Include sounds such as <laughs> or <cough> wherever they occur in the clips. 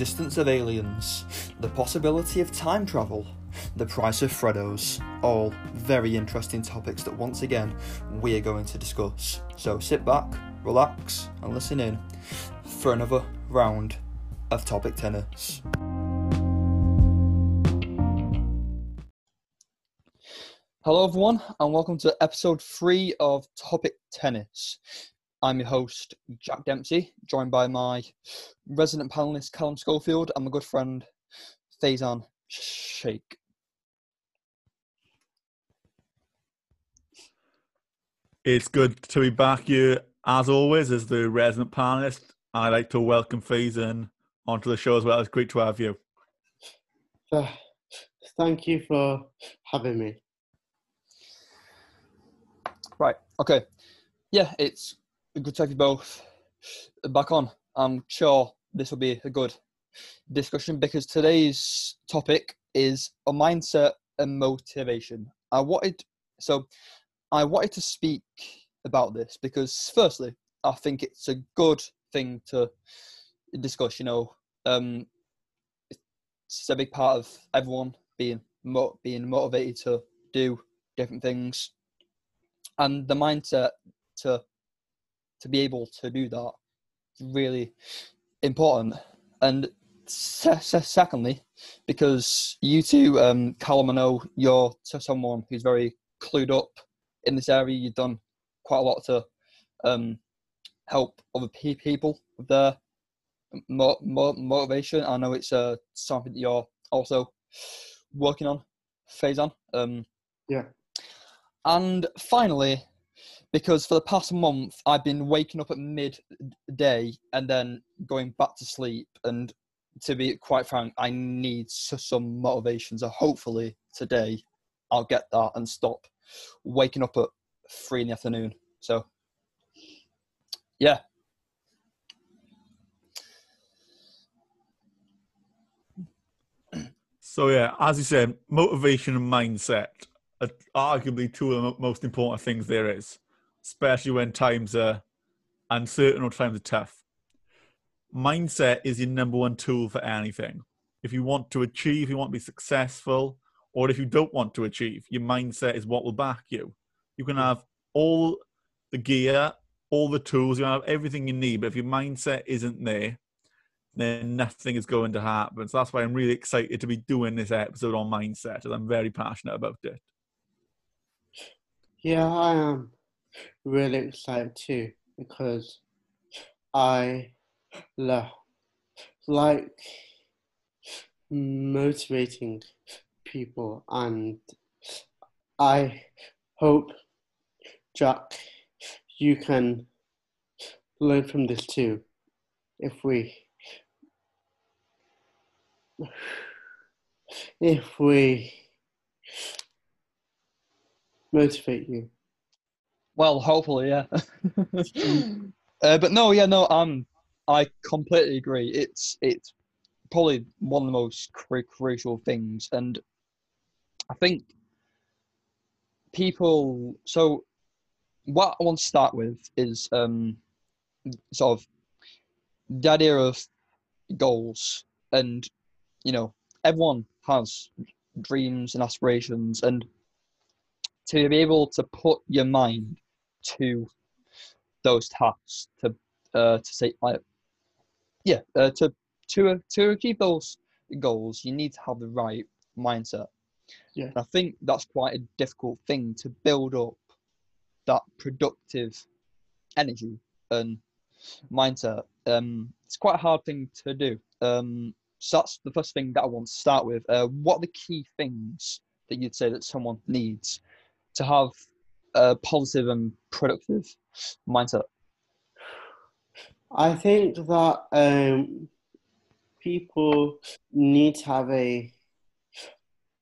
existence of aliens, the possibility of time travel, the price of Freddos. All very interesting topics that once again we're going to discuss. So sit back, relax, and listen in for another round of topic tennis. Hello, everyone, and welcome to episode three of Topic Tennis. I'm your host, Jack Dempsey, joined by my resident panelist, Callum Schofield, and my good friend, Faizan Sheikh. It's good to be back here, as always, as the resident panelist. I'd like to welcome Faizan onto the show as well. It's great to have you. Uh, thank you for having me. Right, okay. Yeah, it's good to have you both back on. I'm sure this will be a good discussion because today's topic is a mindset and motivation. I wanted so I wanted to speak about this because firstly, I think it's a good thing to discuss. You know, um, it's a big part of everyone being mo- being motivated to do different things, and the mindset to to be able to do that is really important. And se- se- secondly, because you two, um, Callum, I know you're someone who's very clued up in this area. You've done quite a lot to um, help other pe- people with their mo- mo- motivation. I know it's uh, something that you're also working on, Faizan. Um, Yeah. and finally, because for the past month I've been waking up at midday and then going back to sleep. And to be quite frank, I need some motivation. So hopefully today I'll get that and stop waking up at three in the afternoon. So yeah, So, yeah, as you said, motivation and mindset are arguably two of the most important things there is, especially when times are uncertain or times are tough. Mindset is your number one tool for anything. If you want to achieve, you want to be successful, or if you don't want to achieve, your mindset is what will back you. You can have all the gear, all the tools, you have everything you need, but if your mindset isn't there, then nothing is going to happen. So that's why I'm really excited to be doing this episode on mindset, and I'm very passionate about it. Yeah, I am really excited too because I lo- like motivating people, and I hope, Jack, you can learn from this too. If we if we motivate you. Well, hopefully, yeah. <laughs> <laughs> uh, but no, yeah, no, um, I completely agree. It's it's probably one of the most cru- crucial things, and I think people. So, what I want to start with is um, sort of the idea of goals, and you know, everyone has dreams and aspirations, and to be able to put your mind to those tasks, to uh, to say like, yeah, uh, to to to achieve those goals, you need to have the right mindset. Yeah. And I think that's quite a difficult thing to build up that productive energy and mindset. Um, it's quite a hard thing to do. Um, so that's the first thing that I want to start with. Uh, what are the key things that you'd say that someone needs to have a positive and productive mindset? I think that um, people need to have a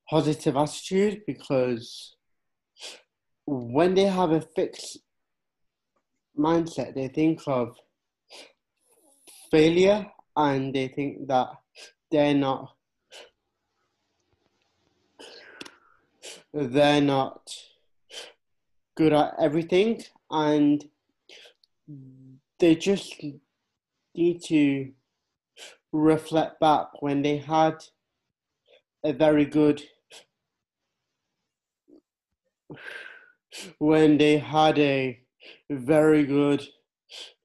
positive attitude because when they have a fixed mindset, they think of failure and they think that they're not they're not good at everything and they just need to reflect back when they had a very good when they had a very good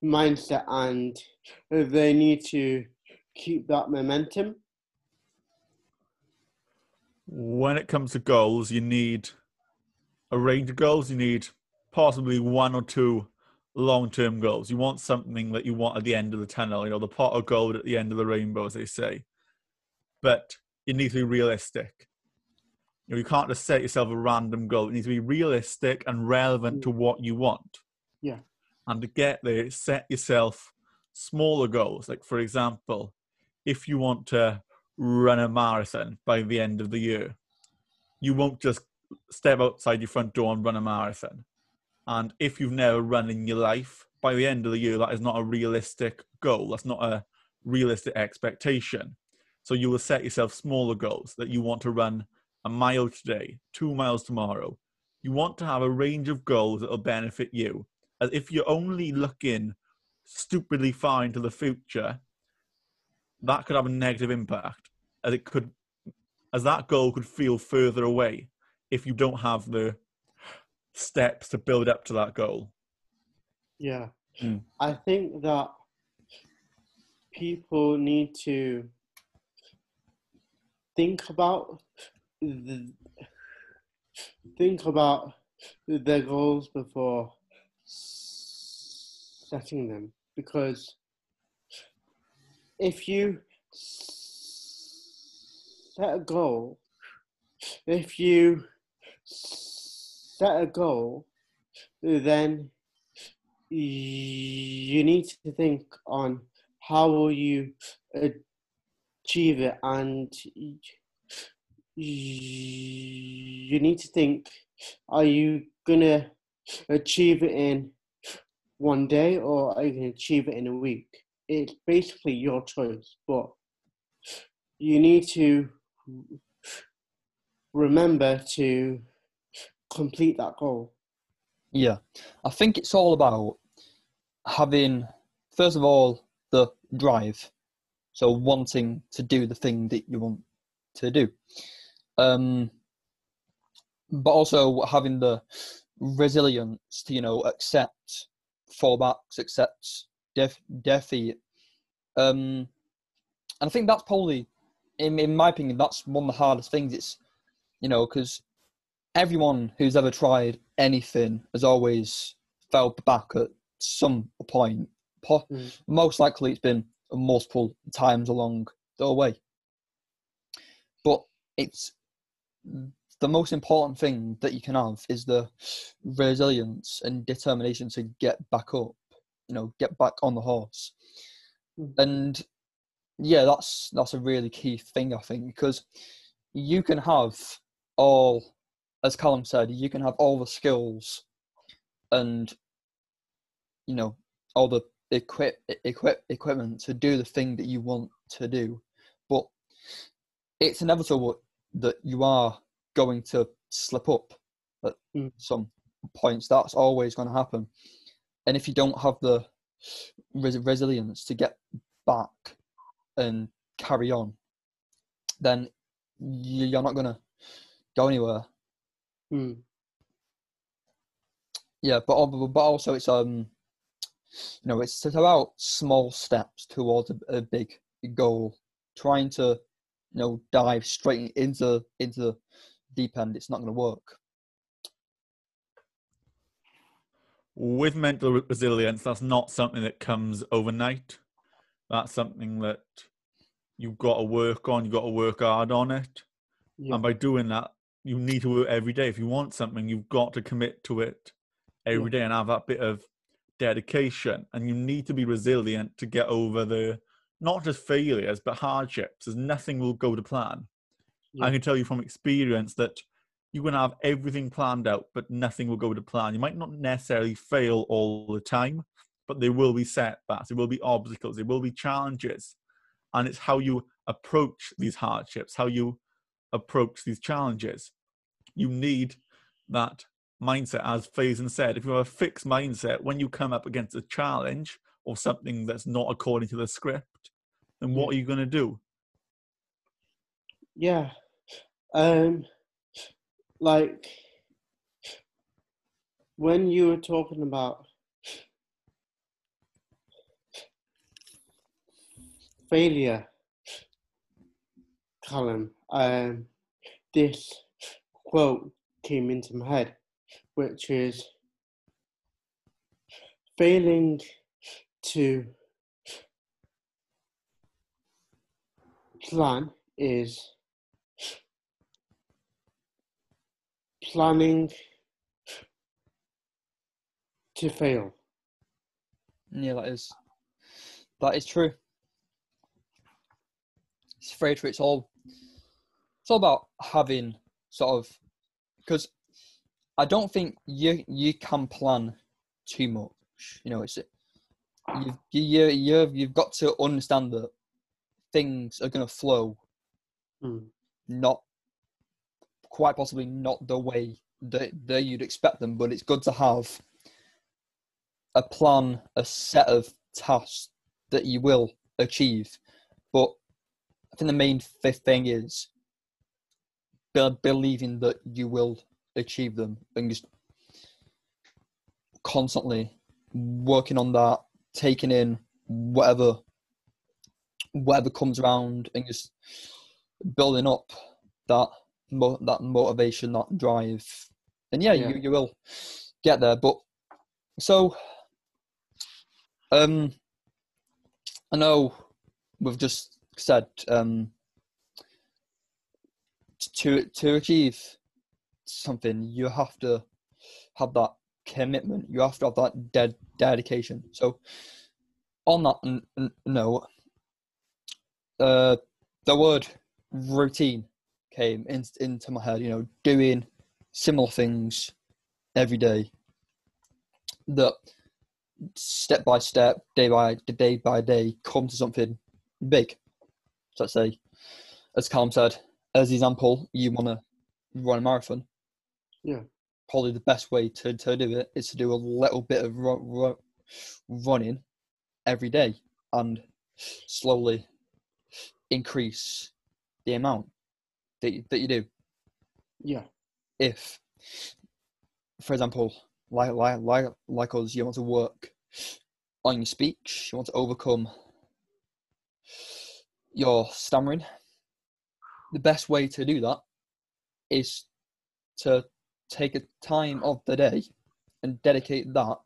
mindset and they need to keep that momentum. When it comes to goals, you need a range of goals. You need possibly one or two long-term goals. You want something that you want at the end of the tunnel. You know, the pot of gold at the end of the rainbow, as they say. But it needs to be realistic. You, know, you can't just set yourself a random goal. It needs to be realistic and relevant to what you want. Yeah. And to get there, set yourself smaller goals. Like, for example, if you want to run a marathon by the end of the year, you won't just step outside your front door and run a marathon. And if you've never run in your life, by the end of the year, that is not a realistic goal. That's not a realistic expectation. So you will set yourself smaller goals that you want to run a mile today, two miles tomorrow. You want to have a range of goals that will benefit you. As if you're only looking stupidly far into the future, that could have a negative impact. As it could, as that goal could feel further away if you don't have the steps to build up to that goal. Yeah. Mm. I think that people need to think about the, think about their goals before setting them because if you set a goal if you set a goal then you need to think on how will you achieve it. And you need to think are you gonna achieve it in one day or are you gonna achieve it in a week? It's basically your choice but you need to remember to complete that goal Yeah, I think it's all about having, first of all, the drive. So wanting to do the thing that you want to do. Um, but also having the resilience to, you know, accept fallbacks, accept def- defeat. Um, and I think that's probably, in, in my opinion, that's one of the hardest things. It's, you know, because everyone who's ever tried anything has always fell back at some point. Po- Mm. Most likely, it's been multiple times along the way. But it's the most important thing that you can have is the resilience and determination to get back up. You know, get back on the horse, Mm. and yeah, that's that's a really key thing I think because you can have all as Callum said, you can have all the skills and you know all the equip equip equipment to do the thing that you want to do, but it's inevitable that you are going to slip up at Mm. some points. That's always going to happen, and if you don't have the res- resilience to get back and carry on, then you- you're not going to go anywhere. Hmm. Yeah, but but also it's um, you know, it's it's about small steps towards a, a big goal. Trying to, you know, dive straight into into the deep end, it's not going to work. With mental resilience, that's not something that comes overnight. That's something that you've got to work on. You've got to work hard on it. Yeah. And by doing that, you need to work every day. If you want something, you've got to commit to it every day and have that bit of dedication. And you need to be resilient to get over the not just failures, but hardships. As nothing will go to plan. Yeah. I can tell you from experience that you can have everything planned out, but nothing will go to plan. You might not necessarily fail all the time, but there will be setbacks, there will be obstacles, there will be challenges. And it's how you approach these hardships, how you approach these challenges. You need that mindset, as Faizan said. If you have a fixed mindset, when you come up against a challenge or something that's not according to the script, then what are you going to do? Yeah. Um like when you were talking about failure Callum, um this quote came into my head, which is failing to plan is planning to fail. Yeah, that is that is true. It's very true. It's all it's all about having sort of because I don't think you you can plan too much. You know, it's you've you you you've got to understand that things are going to flow, Mm. not quite possibly not the way that, that you'd expect them. But it's good to have a plan, a set of tasks that you will achieve. But I think the main fifth thing is believing that you will achieve them and just constantly working on that, taking in whatever whatever comes around and just building up that mo- that motivation, that drive. And yeah, Yeah. you you will get there. But so um I know we've just said um to to achieve something you have to have that commitment. You have to have that dead dedication. So on that n- n- note uh the word routine came in, into my head you know doing similar things every day. That step by step day by day by day come to something big. So let's say as Callum said as example you want to run a marathon Yeah. probably the best way to, to do it is to do a little bit of ru- ru- running every day and slowly increase the amount that you, that you do. Yeah. If, for example, like like like like us, you want to work on your speech, you want to overcome your stammering. The best way to do that is to take a time of the day and dedicate that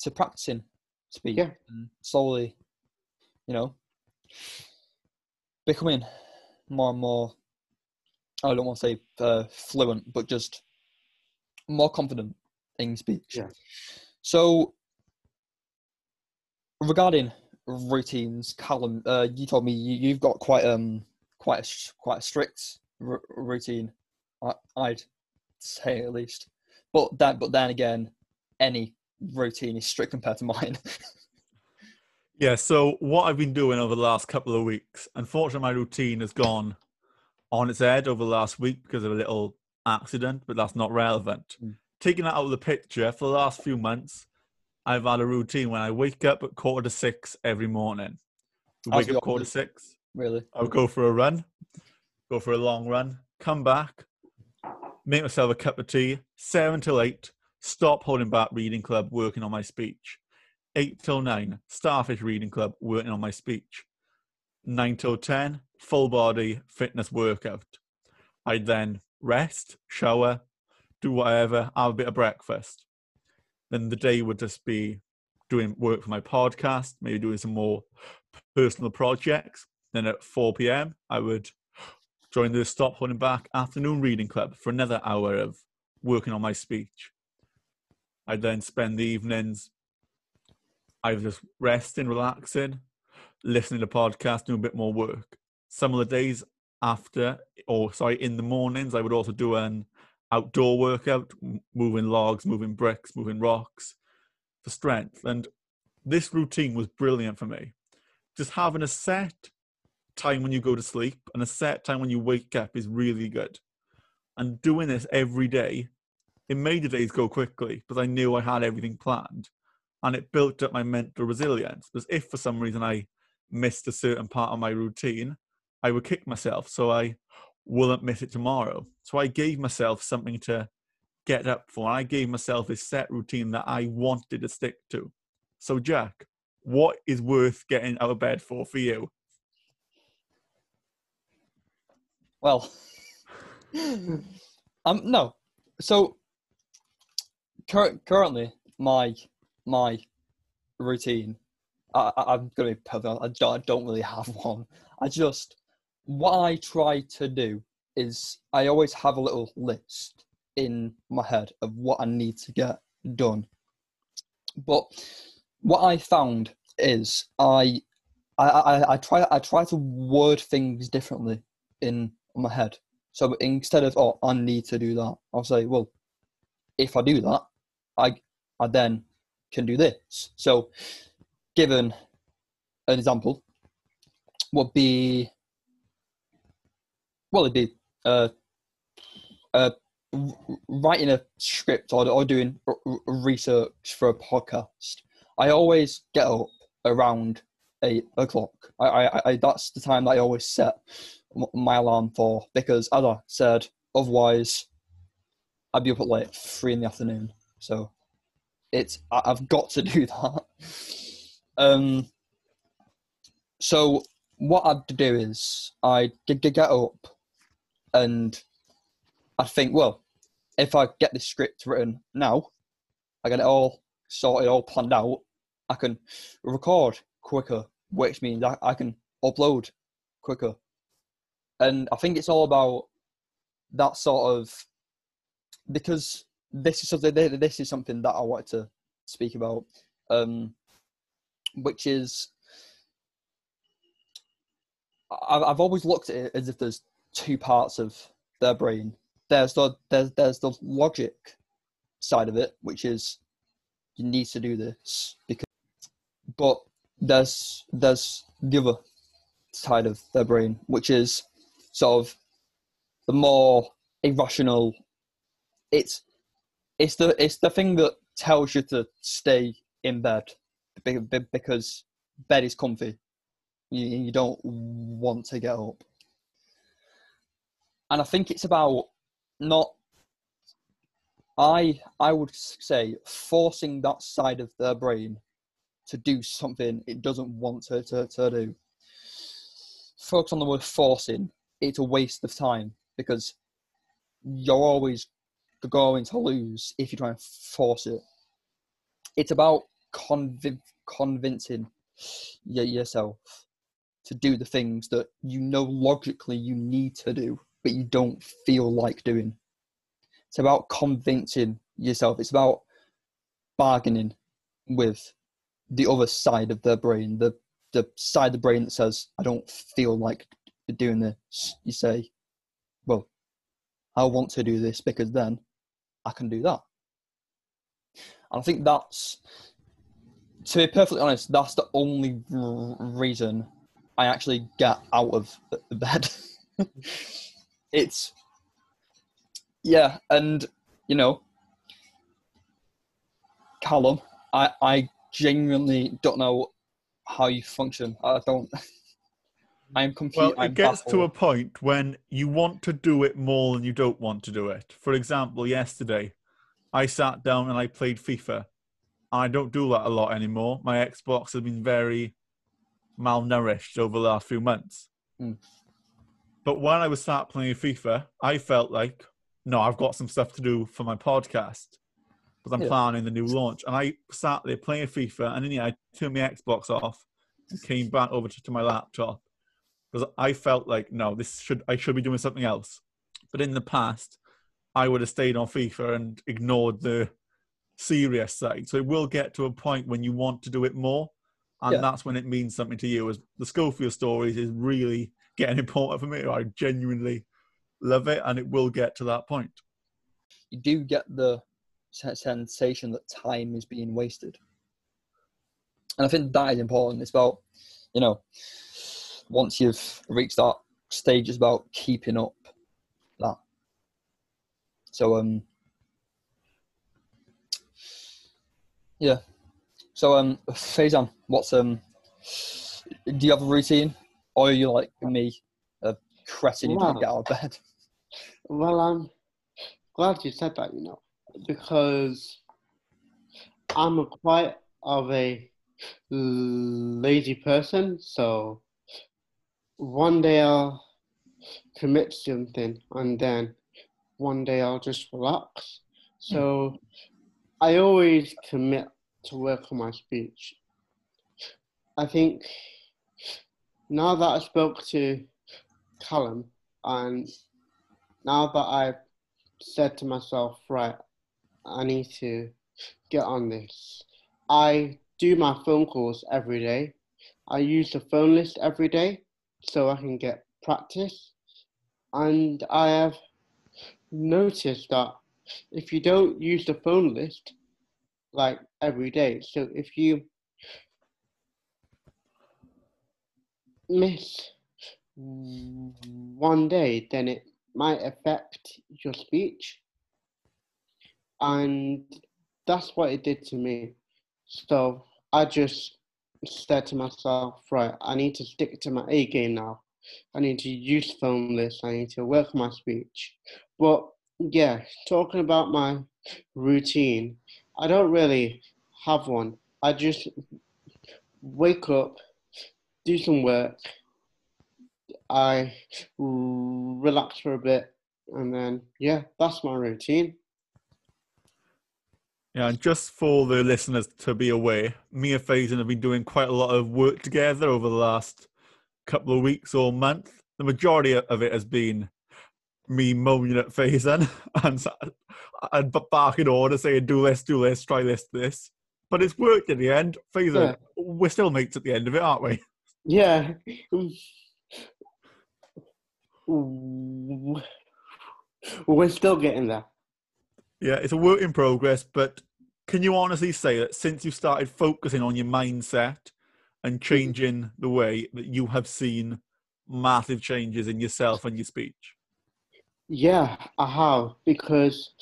to practicing speech Yeah. and slowly, you know, becoming more and more. I don't want to say uh, fluent, but just more confident in speech. Yeah. So, regarding routines, Callum, uh, you told me you, you've got quite um quite a quite a strict r- routine. I, I'd say at least, but that but then again, any routine is strict compared to <laughs> mine. Yeah, so what I've been doing over the last couple of weeks, unfortunately, my routine has gone on its head over the last week because of a little accident, but that's not relevant. Mm. Taking that out of the picture, for the last few months, I've had a routine when I wake up at quarter to six every morning. How's Wake up quarter to six, really, I'll go for a run, go for a long run, come back, make myself a cup of tea, seven till eight, stop holding back reading club, working on my speech. Eight till nine, starfish reading club, working on my speech. Nine till ten, full body fitness workout. I'd then rest, shower, do whatever, have a bit of breakfast. Then the day would just be doing work for my podcast, maybe doing some more personal projects. Then at 4 p.m., I would join the Stop Holding Back afternoon reading club for another hour of working on my speech. I'd then spend the evenings either just resting, relaxing, listening to podcasts, doing a bit more work. Some of the days after, or sorry, in the mornings, I would also do an outdoor workout, moving logs, moving bricks, moving rocks for strength. And this routine was brilliant for me. Just having a set time when you go to sleep and a set time when you wake up is really good. And doing this every day, it made the days go quickly because I knew I had everything planned and it built up my mental resilience. Because if for some reason I missed a certain part of my routine, I would kick myself. So I wouldn't miss it tomorrow. So I gave myself something to get up for. I gave myself a set routine that I wanted to stick to. So, Jack, what is worth getting out of bed for for you? Well, um, no. So cur- currently, my my routine, I, I, I'm gonna be perfect. I don't, I don't really have <laughs> one. I just what I try to do is I always have a little list in my head of what I need to get done. But what I found is I I, I, I try I try to word things differently in my head. So instead of oh I need to do that, I'll say well if I do that, I I then can do this. So given an example would be well it'd be uh, uh, writing a script or, or doing research for a podcast. I always get up around eight o'clock. I, I, I that's the time that I always set my alarm for because, as I said, otherwise I'd be up at like three in the afternoon. So it's I've got to <laughs> do that. Um. So what I'd do is I would get up and I think, well, if I get this script written now, I get it all sorted, all planned out, I can record quicker, which means I, I can upload quicker. And I think it's all about that sort of because this is something this is something that I wanted to speak about, um, which is I've always looked at it as if there's two parts of their brain. There's the there's there's the logic side of it, which is you need to do this because, but there's there's the other side of their brain, which is sort of the more irrational. It's it's the it's the thing that tells you to stay in bed be- be- because bed is comfy. You you don't want to get up, and I think it's about not. I I would say forcing that side of their brain to do something it doesn't want to, to, to do. Focus on the word forcing. It's a waste of time because you're always going to lose if you try and force it. It's about convin- convincing yourself to do the things that you know logically you need to do, but you don't feel like doing. It's about convincing yourself. It's about bargaining with the other side of their brain, the the side of the brain that says, "I don't feel like doing this." You say, "Well, I want to do this because then I can do that." And I think that's, to be perfectly honest, that's the only r- reason I actually get out of the bed. <laughs> it's, yeah, and you know, Callum, I I genuinely don't know how you function. I don't. <laughs> I'm. Well, it I'm gets to a point when you want to do it more than you don't want to do it. For example, yesterday, I sat down and I played FIFA. I don't do that a lot anymore. My Xbox has been very malnourished over the last few months. Mm. But when I was sat playing FIFA, I felt like, no, I've got some stuff to do for my podcast because I'm Yeah. planning the new launch. And I sat there playing FIFA, and then yeah, I turned my Xbox off and came back over to, to my laptop because I felt like, no, this should I should be doing something else. But in the past, I would have stayed on FIFA and ignored the serious side. So it will get to a point when you want to do it more, and Yeah. that's when it means something to you. As the Schofield stories is really getting <laughs> important for me. I genuinely love it, and it will get to that point. you do get the sensation that time is being wasted. And I think that is important. It's about, you know, once you've reached that stage, it's about keeping up that. So, um, yeah. So, um, Faizan, what's um, do you have a routine, or are you like me, a cretin who can't get out of bed? <laughs> Well, I'm glad you said that, you know, because I'm a quite of a lazy person. So one day I'll commit something and then one day I'll just relax. So I always commit to work on my speech. I think now that I spoke to Callum and now that I've said to myself, right, I need to get on this. I do my phone calls every day. I use the phone list every day so I can get practice. And I have noticed that if you don't use the phone list like every day, so if you miss one day, then it might affect your speech. And that's what it did to me. So I just said to myself, right, I need to stick to my A game now. I need to use film lists. I need to work my speech. But yeah, talking about my routine, I don't really have one. I just wake up, do some work, I relax for a bit, and then yeah, that's my routine. Yeah, and just for the listeners to be aware, me and Faizan have been doing quite a lot of work together over the last couple of weeks or month. The majority of it has been me moaning at Faizan <laughs> and, and barking order saying, do this, do this, try this, this. But it's worked in the end. Faizan, Yeah. we're still mates at the end of it, aren't we? Yeah. We're still getting there. Yeah, it's a work in progress, but can you honestly say that since you started focusing on your mindset and mm-hmm. changing the way that you have seen massive changes in yourself and your speech? Yeah, I have because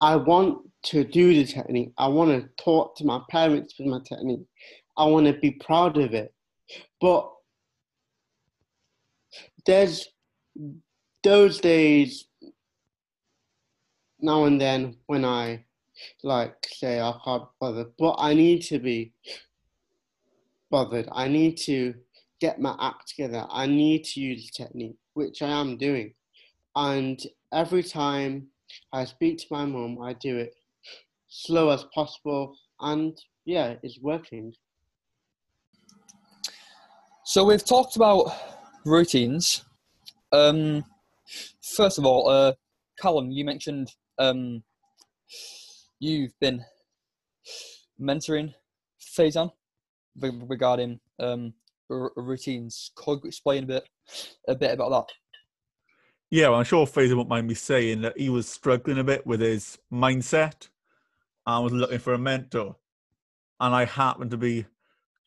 I want to do the technique. I want to talk to my parents with my technique. I want to be proud of it. But there's those days now and then when I like say I can't bother, but I need to be bothered. I need to get my act together. I need to use technique, which I am doing. And every time I speak to my mum, I do it slow as possible. And yeah, it's working. So we've talked about routines. Um, first of all, uh, Callum, you mentioned um, you've been mentoring Faizan regarding um, r- routines. Could you explain a bit, a bit about that? Yeah, well, I'm sure Fraser won't mind me saying that he was struggling a bit with his mindset and was looking for a mentor. And I happened to be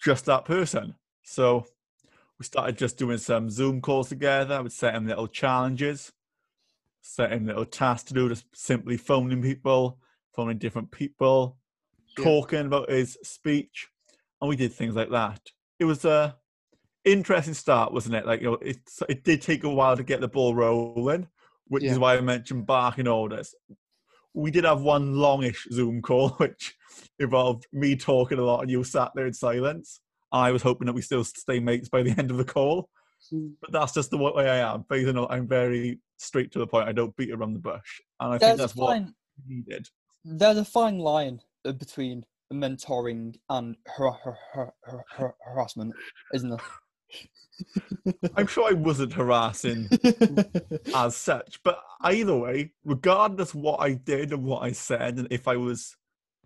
just that person. So we started just doing some Zoom calls together. I would set him little challenges, him little tasks to do, just simply phoning people, phoning different people, Yeah. talking about his speech. And we did things like that. It was a interesting start, wasn't it? Like, you know, it, it did take a while to get the ball rolling, which Yeah. is why I mentioned barking orders. We did have one longish Zoom call, <laughs> which involved me talking a lot and you sat there in silence. I was hoping that we still stay mates by the end of the call, but that's just the way I am. Faizan I'm very straight to the point. I don't beat around the bush, and I think There's a that's what fine, we needed. there's a fine line uh, between mentoring and har- har- har- harassment, isn't there? <laughs> I'm sure I wasn't harassing <laughs> as such. But either way, regardless what I did and what I said, and if I was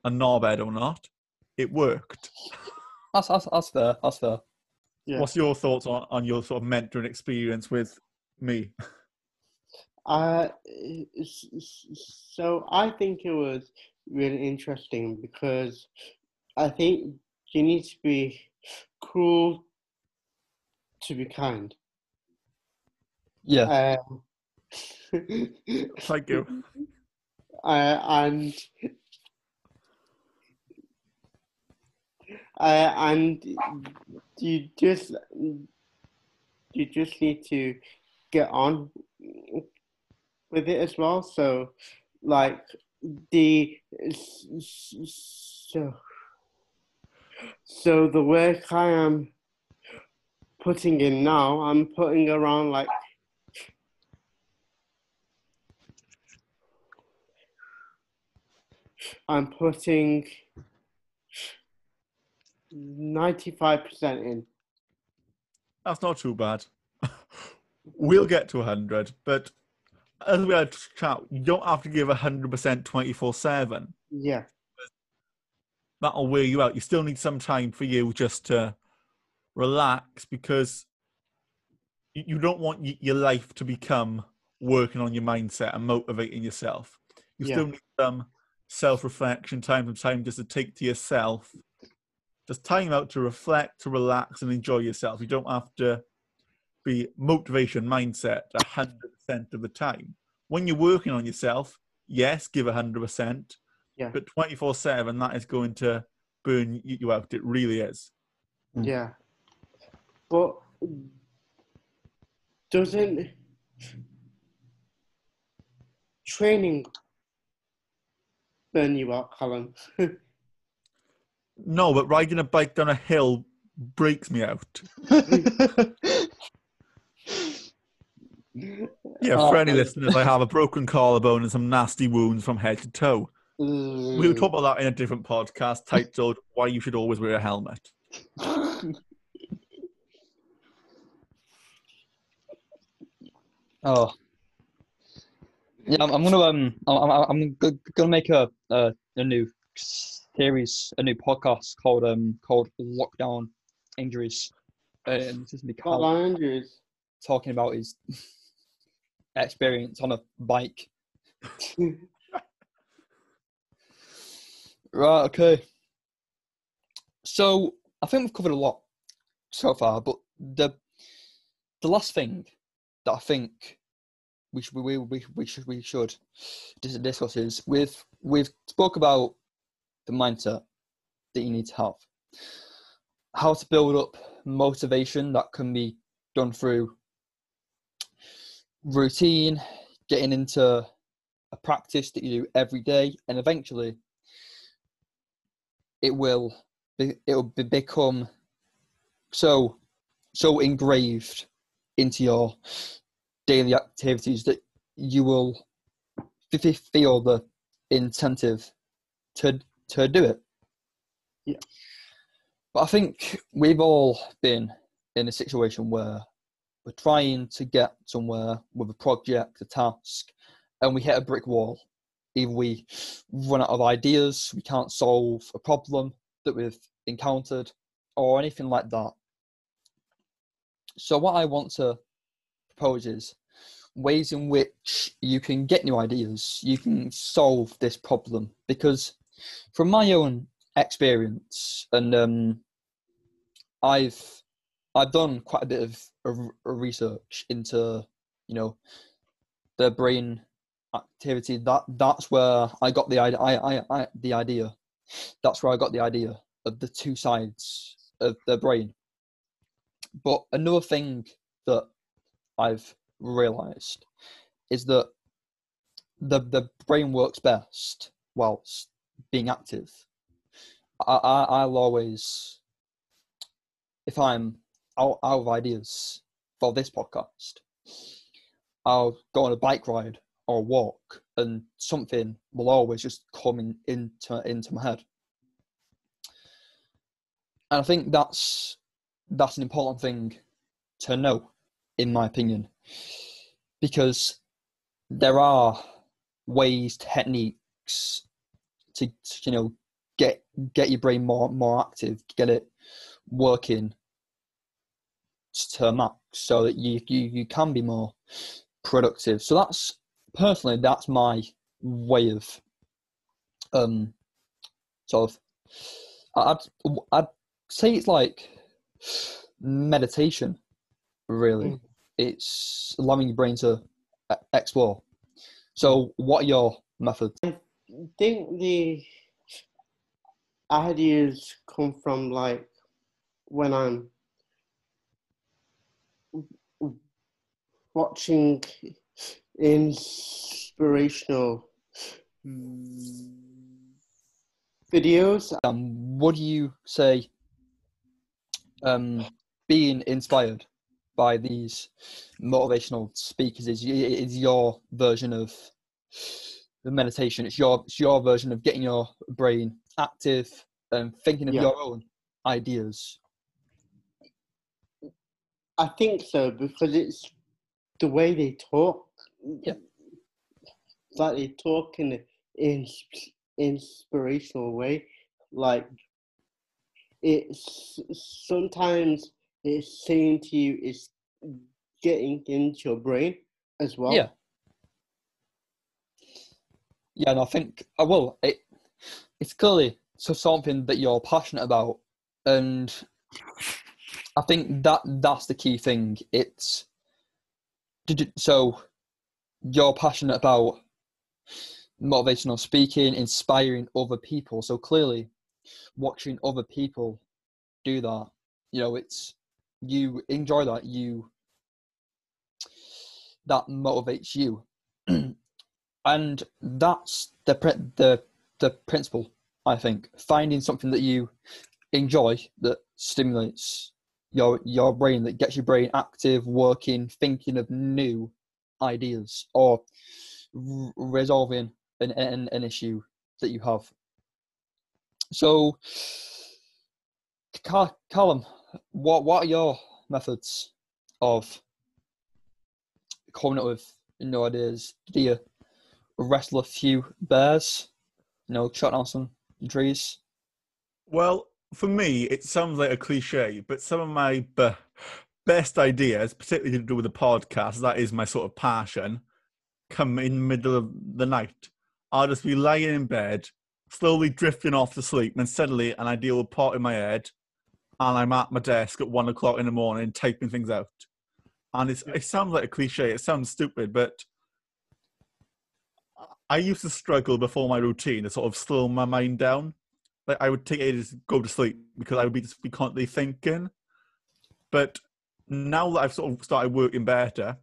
a knobhead or not, it worked. that's, that's, that's fair. That's fair. Yeah. What's your thoughts on, on your sort of mentoring experience with me? <laughs> Uh, s- s- so I think it was really interesting because I think you need to be cruel to be kind. Yeah. Uh, Thank you. <laughs> uh, and uh, and you just you just need to get on with it as well. So, like the so so the work I am putting in now, I'm putting around like I'm putting 95% in. That's not too bad. <laughs> we'll get to 100, but as we had chat, you don't have to give 100% 24 7. Yeah. That'll wear you out. You still need some time for you just to relax because you don't want y- your life to become working on your mindset and motivating yourself. You Yeah. still need some self reflection, time from time just to take to yourself. Just time out to reflect, to relax, and enjoy yourself. You don't have to be motivation mindset 100% of the time. When you're working on yourself, yes, give 100%. Yeah. But 24 7, that is going to burn you out. It really is. Mm. Yeah. But doesn't training burn you out, Callum? <laughs> No, but riding a bike down a hill breaks me out. Yeah, for any I- listeners, I have a broken collarbone and some nasty wounds from head to toe. We'll talk about that in a different podcast titled Why You Should Always Wear a Helmet. oh. Yeah, I'm, I'm gonna um, I'm, I'm, I'm gonna make a, a a new series, a new podcast called um called Lockdown Injuries, and it's just gonna be Andrews. talking about his <laughs> experience on a bike. <laughs> Right, okay. So I think we've covered a lot so far, but the the last thing that I think we should we we, we should we should discuss is with we've spoke about the mindset that you need to have, how to build up motivation that can be done through routine, getting into a practice that you do every day, and eventually it will be, it will be, become so so engraved into your daily activities that you will feel the incentive to to do it. Yeah. But I think we've all been in a situation where we're trying to get somewhere with a project, a task, and we hit a brick wall. Either we run out of ideas, we can't solve a problem that we've encountered, or anything like that. So, what I want to propose is ways in which you can get new ideas, you can solve this problem. Because, from my own experience, and um, I've I've done quite a bit of, of research into, you know, the brain activity. That that's where I got the idea. I, I, I the idea. That's where I got the idea of the two sides of the brain. But another thing that I've realised is that the the brain works best whilst being active. I, I I'll always, if I'm out, out of ideas for this podcast, I'll go on a bike ride or walk, and something will always just come in, into into my head. And I think that's that's an important thing to know, in my opinion, because there are ways, techniques to, to, you know get get your brain more more active, get it working to max, so that you you, you can be more productive. So that's personally that's my way of um sort of I'd I'd say it's like meditation really Mm. it's allowing your brain to explore so what are your methods think the ideas come from like when I'm watching inspirational videos. Um, what do you say? Um, being inspired by these motivational speakers is is your version of the meditation. It's your it's your version of getting your brain active and thinking of Yeah. your own ideas. I think so because it's the way they talk. Yeah. Like they talk in an ins- inspirational way. Like it's sometimes it's saying to you, it's getting into your brain as well. Yeah. Yeah, and I think uh, I will. it it's clearly so something that you're passionate about, and I think that that's the key thing. It's so you're passionate about motivational speaking, inspiring other people. So clearly, watching other people do that, you know, it's you enjoy that. You that motivates you <clears throat> that's the the the principle i think. Finding something that you enjoy that stimulates your your brain that gets your brain active working thinking of new ideas or r- resolving an, an an issue that you have. So Cal- callum what what are your methods of coming up with new ideas? Do you wrestle a few bears, you know, chop down some trees. Well, for me, it sounds like a cliche, but some of my be- best ideas, particularly to do with the podcast, that is my sort of passion, come in the middle of the night. I'll just be lying in bed, slowly drifting off to sleep, and suddenly an idea will pop in my head, and I'm at my desk at one o'clock in the morning typing things out. And it's, it sounds like a cliche, it sounds stupid, but I used to struggle before my routine to sort of slow my mind down like I would take ages to go to sleep because I would be just be constantly thinking. But now that I've sort of started working better,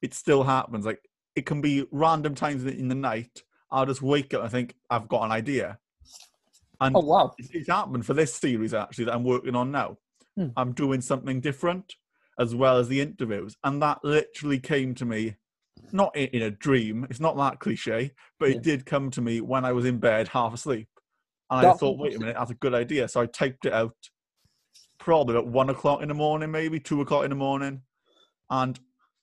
it still happens. Like it can be random times in the night. I'll just wake up and think I've got an idea, and Oh wow! it's, it's happened for this series actually that I'm working on now. Hmm. I'm doing something different as well as the interviews, and that literally came to me, not in, a dream. It's not that cliche, but Yeah. it did come to me when I was in bed, half asleep, and I thought, wait a minute, that's a good idea. So I typed it out, probably at one o'clock in the morning, maybe two o'clock in the morning, and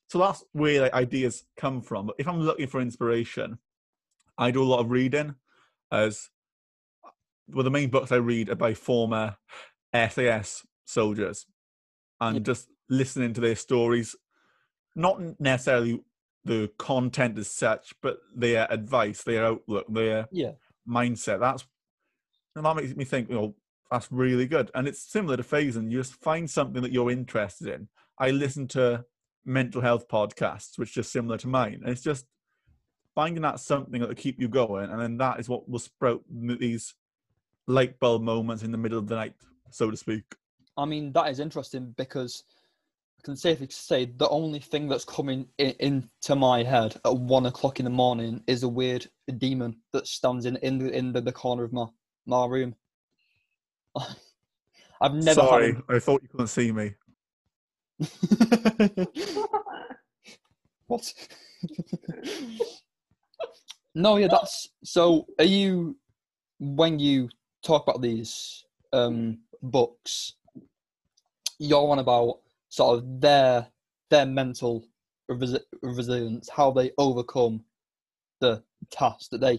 so that's where like, ideas come from. But if I'm looking for inspiration, I do a lot of reading, as well. The main books I read are by former SAS soldiers, and Yeah. just listening to their stories, not necessarily the content as such, but their advice, their outlook, their Yeah, mindset. That's and that makes me think, you know, that's really good. And it's similar to Faizan. You just find something that you're interested in. I listen to mental health podcasts, which are similar to mine. And it's just finding that something that will keep you going. And then that is what will sprout these light bulb moments in the middle of the night, so to speak. I mean that is interesting because I can safely say the only thing that's coming in, into my head at one o'clock in the morning is a weird demon that stands in in the, in the, the corner of my my room. <laughs> I've never Sorry, had I thought you couldn't see me. <laughs> what? <laughs> no, yeah, that's so. Are you when you talk about these um, books? You're on about sort of their their mental resi- resilience, how they overcome the tasks that they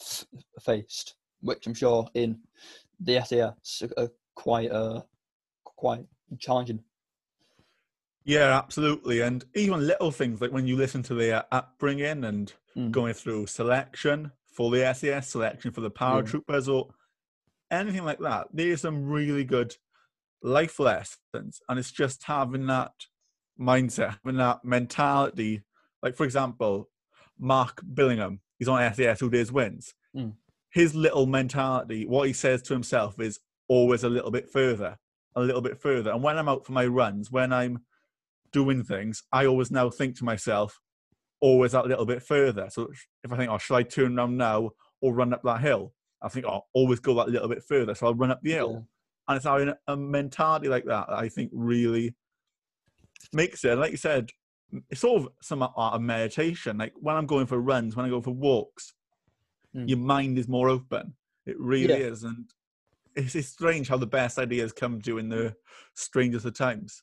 f- faced, which I'm sure in the SAS are quite uh, quite challenging. Yeah, absolutely. And even little things like when you listen to their upbringing and Mm. going through selection for the SAS, selection for the paratroopers, or anything like that, there's some really good life lessons. And it's just having that mindset, having that mentality. Like, for example, Mark Billingham, he's on SAS Who Dares Wins. Mm. his little mentality, what he says to himself is always a little bit further, a little bit further. And when I'm out for my runs, when I'm doing things, I always now think to myself, always that little bit further. So if I think, oh, should I turn around now or run up that hill? I think, oh, always go that little bit further. So I'll run up the hill. And it's having a mentality like that, that I think really makes it. Like you said, it's sort of some art of meditation. Like when I'm going for runs, when I go for walks, mm. your mind is more open. It really yeah. is. And it's, it's strange how the best ideas come to you in the strangest of times.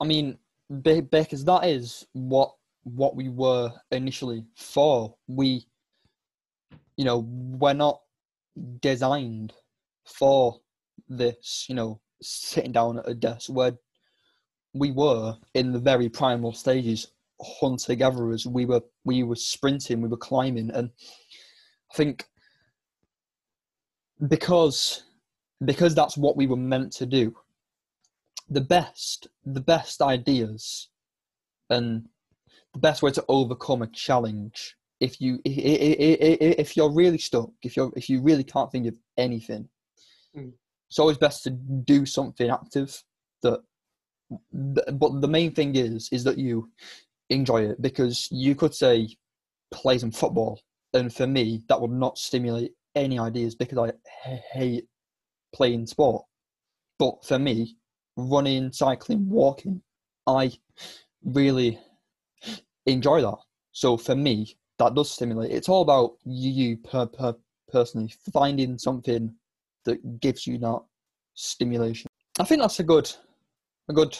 I mean, because that is what what we were initially for. We, you know, we're not designed for this. You know, sitting down at a desk. Where we were in the very primal stages, hunter gatherers. We were we were sprinting. We were climbing, and I think because because that's what we were meant to do the best the best ideas and the best way to overcome a challenge if you if you're really stuck if you're if you really can't think of anything mm. It's always best to do something active that but the main thing is is that you enjoy it because you could say play some football and for me that would not stimulate any ideas because i hate playing sport but for me running, cycling, walking, I really enjoy that. So for me, that does stimulate. It's all about you per, per personally finding something that gives you that stimulation. I think that's a good, a good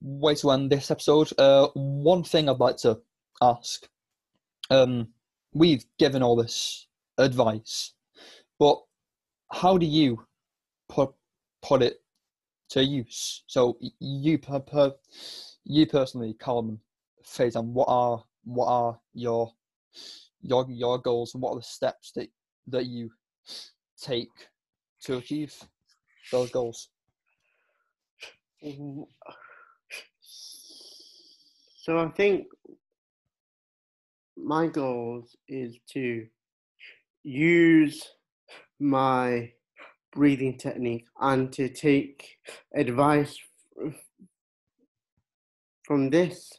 way to end this episode. Uh, one thing I'd like to ask: um, we've given all this advice, but how do you put put it to use. So you per, per you personally, Callum Faizan, what are what are your your your goals and what are the steps that that you take to achieve those goals? Mm-hmm. So I think my goals is to use my breathing technique and to take advice from this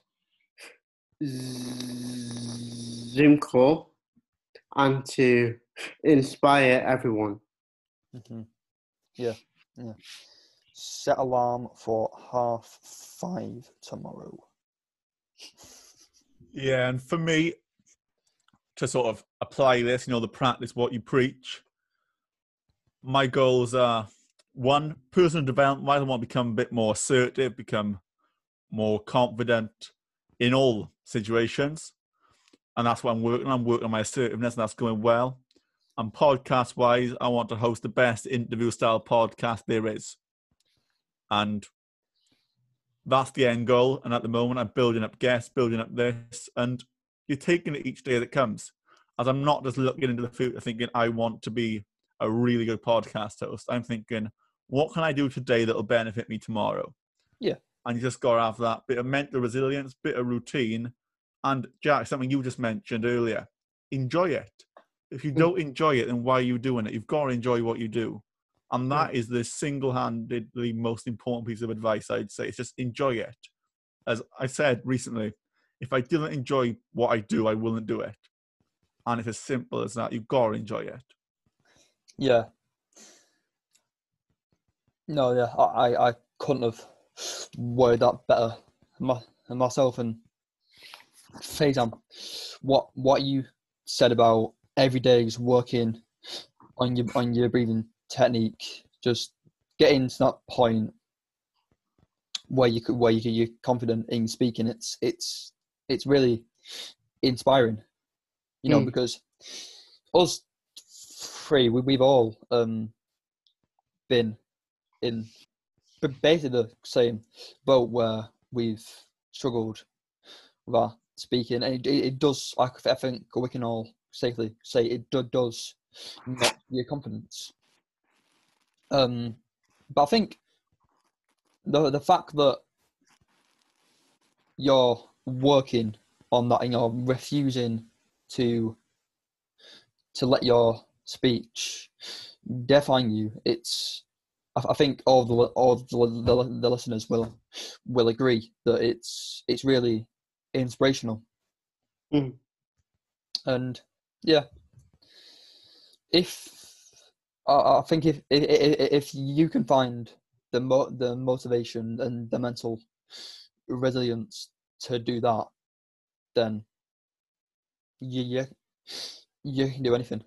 Zoom call and to inspire everyone. Mm-hmm. Yeah, yeah. Set alarm for half five tomorrow. Yeah, and for me, to sort of apply this, you know, the practice what you preach my goals are one personal development. I want to become a bit more assertive, become more confident in all situations, and that's what I'm working. on. I'm working on my assertiveness, and that's going well. And podcast wise, I want to host the best interview style podcast there is, and that's the end goal. And at the moment, I'm building up guests, building up this, and you're taking it each day that comes. As I'm not just looking into the future thinking I want to be a really good podcast host. I'm thinking, what can I do today that'll benefit me tomorrow? Yeah. And you just got to have that bit of mental resilience, bit of routine. And Jack, something you just mentioned earlier, enjoy it. If you mm. don't enjoy it, then why are you doing it? You've got to enjoy what you do. And that is the single handedly most important piece of advice I'd say. It's just enjoy it. As I said recently, if I didn't enjoy what I do, I wouldn't do it. And it's as simple as that. You've got to enjoy it. Yeah. No, yeah, I, I couldn't have worded that better my, myself. And Faizan, what what you said about every day is working on your on your breathing technique, just getting to that point where you could where you you're confident in speaking. It's it's it's really inspiring, you know, mm. because us three, we, we've all um, been in basically the same boat where we've struggled with our speaking, and it, it does. I think we can all safely say it do, does not your confidence. Um, but I think the the fact that you're working on that and you're refusing to to let your speech define you. It's I, think all the all the, the, the listeners will will agree that it's it's really inspirational. Mm. And yeah, if I, think if, if if you can find the mo- the motivation and the mental resilience to do that, then you you, you can do anything.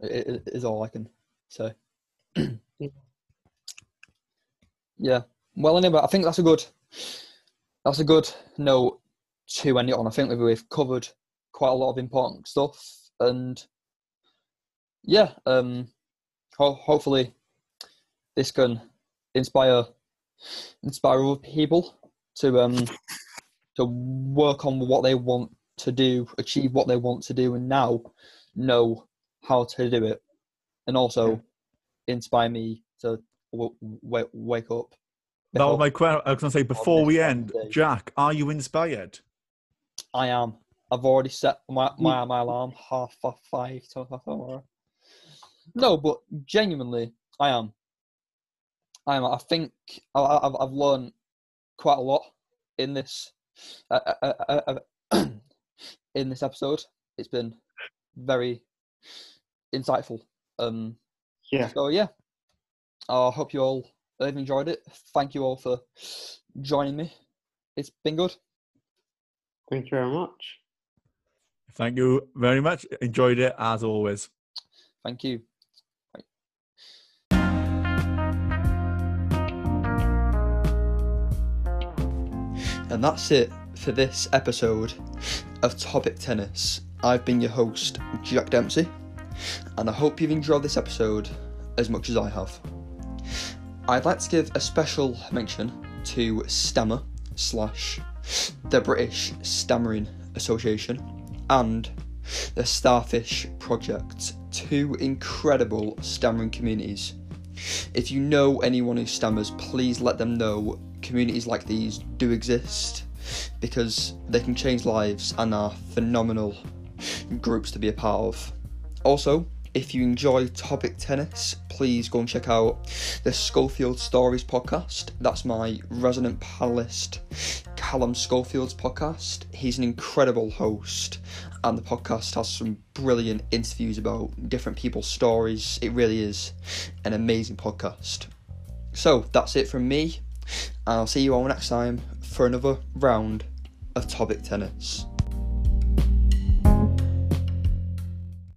It, it is all I can say. <clears throat> yeah. Well, anyway, I think that's a good that's a good note to end it on. I think we've covered quite a lot of important stuff, and yeah, um, ho- hopefully this can inspire inspire other people to um to work on what they want to do, achieve what they want to do, and now know how to do it, and also inspire me to w- w- wake up. That was my question. I was going to say before we end. Jack, are you inspired? I am. I've already set my my, my alarm half past five to tomorrow. No, but genuinely, I am. I am. I think I, I've learned quite a lot in this uh, uh, uh, uh, <clears throat> in this episode. It's been very insightful. Um, Yeah. so yeah, I hope you all have enjoyed it. Thank you all for joining me. It's been good. Thank you very much. Thank you very much. Enjoyed it as always. Thank you. And that's it for this episode of Topic Tennis. I've been your host, Jack Dempsey, and I hope you've enjoyed this episode as much as I have. I'd like to give a special mention to Stammer slash the British Stammering Association and the Starfish Project, two incredible stammering communities. If you know anyone who stammers, please let them know communities like these do exist because they can change lives and are phenomenal groups to be a part of. Also, if you enjoy topic tennis, please go and check out the Schofield Stories podcast. That's my resident panelist, Callum Schofield's podcast. He's an incredible host, and the podcast has some brilliant interviews about different people's stories. It really is an amazing podcast. So that's it from me, and I'll see you all next time for another round of topic tennis.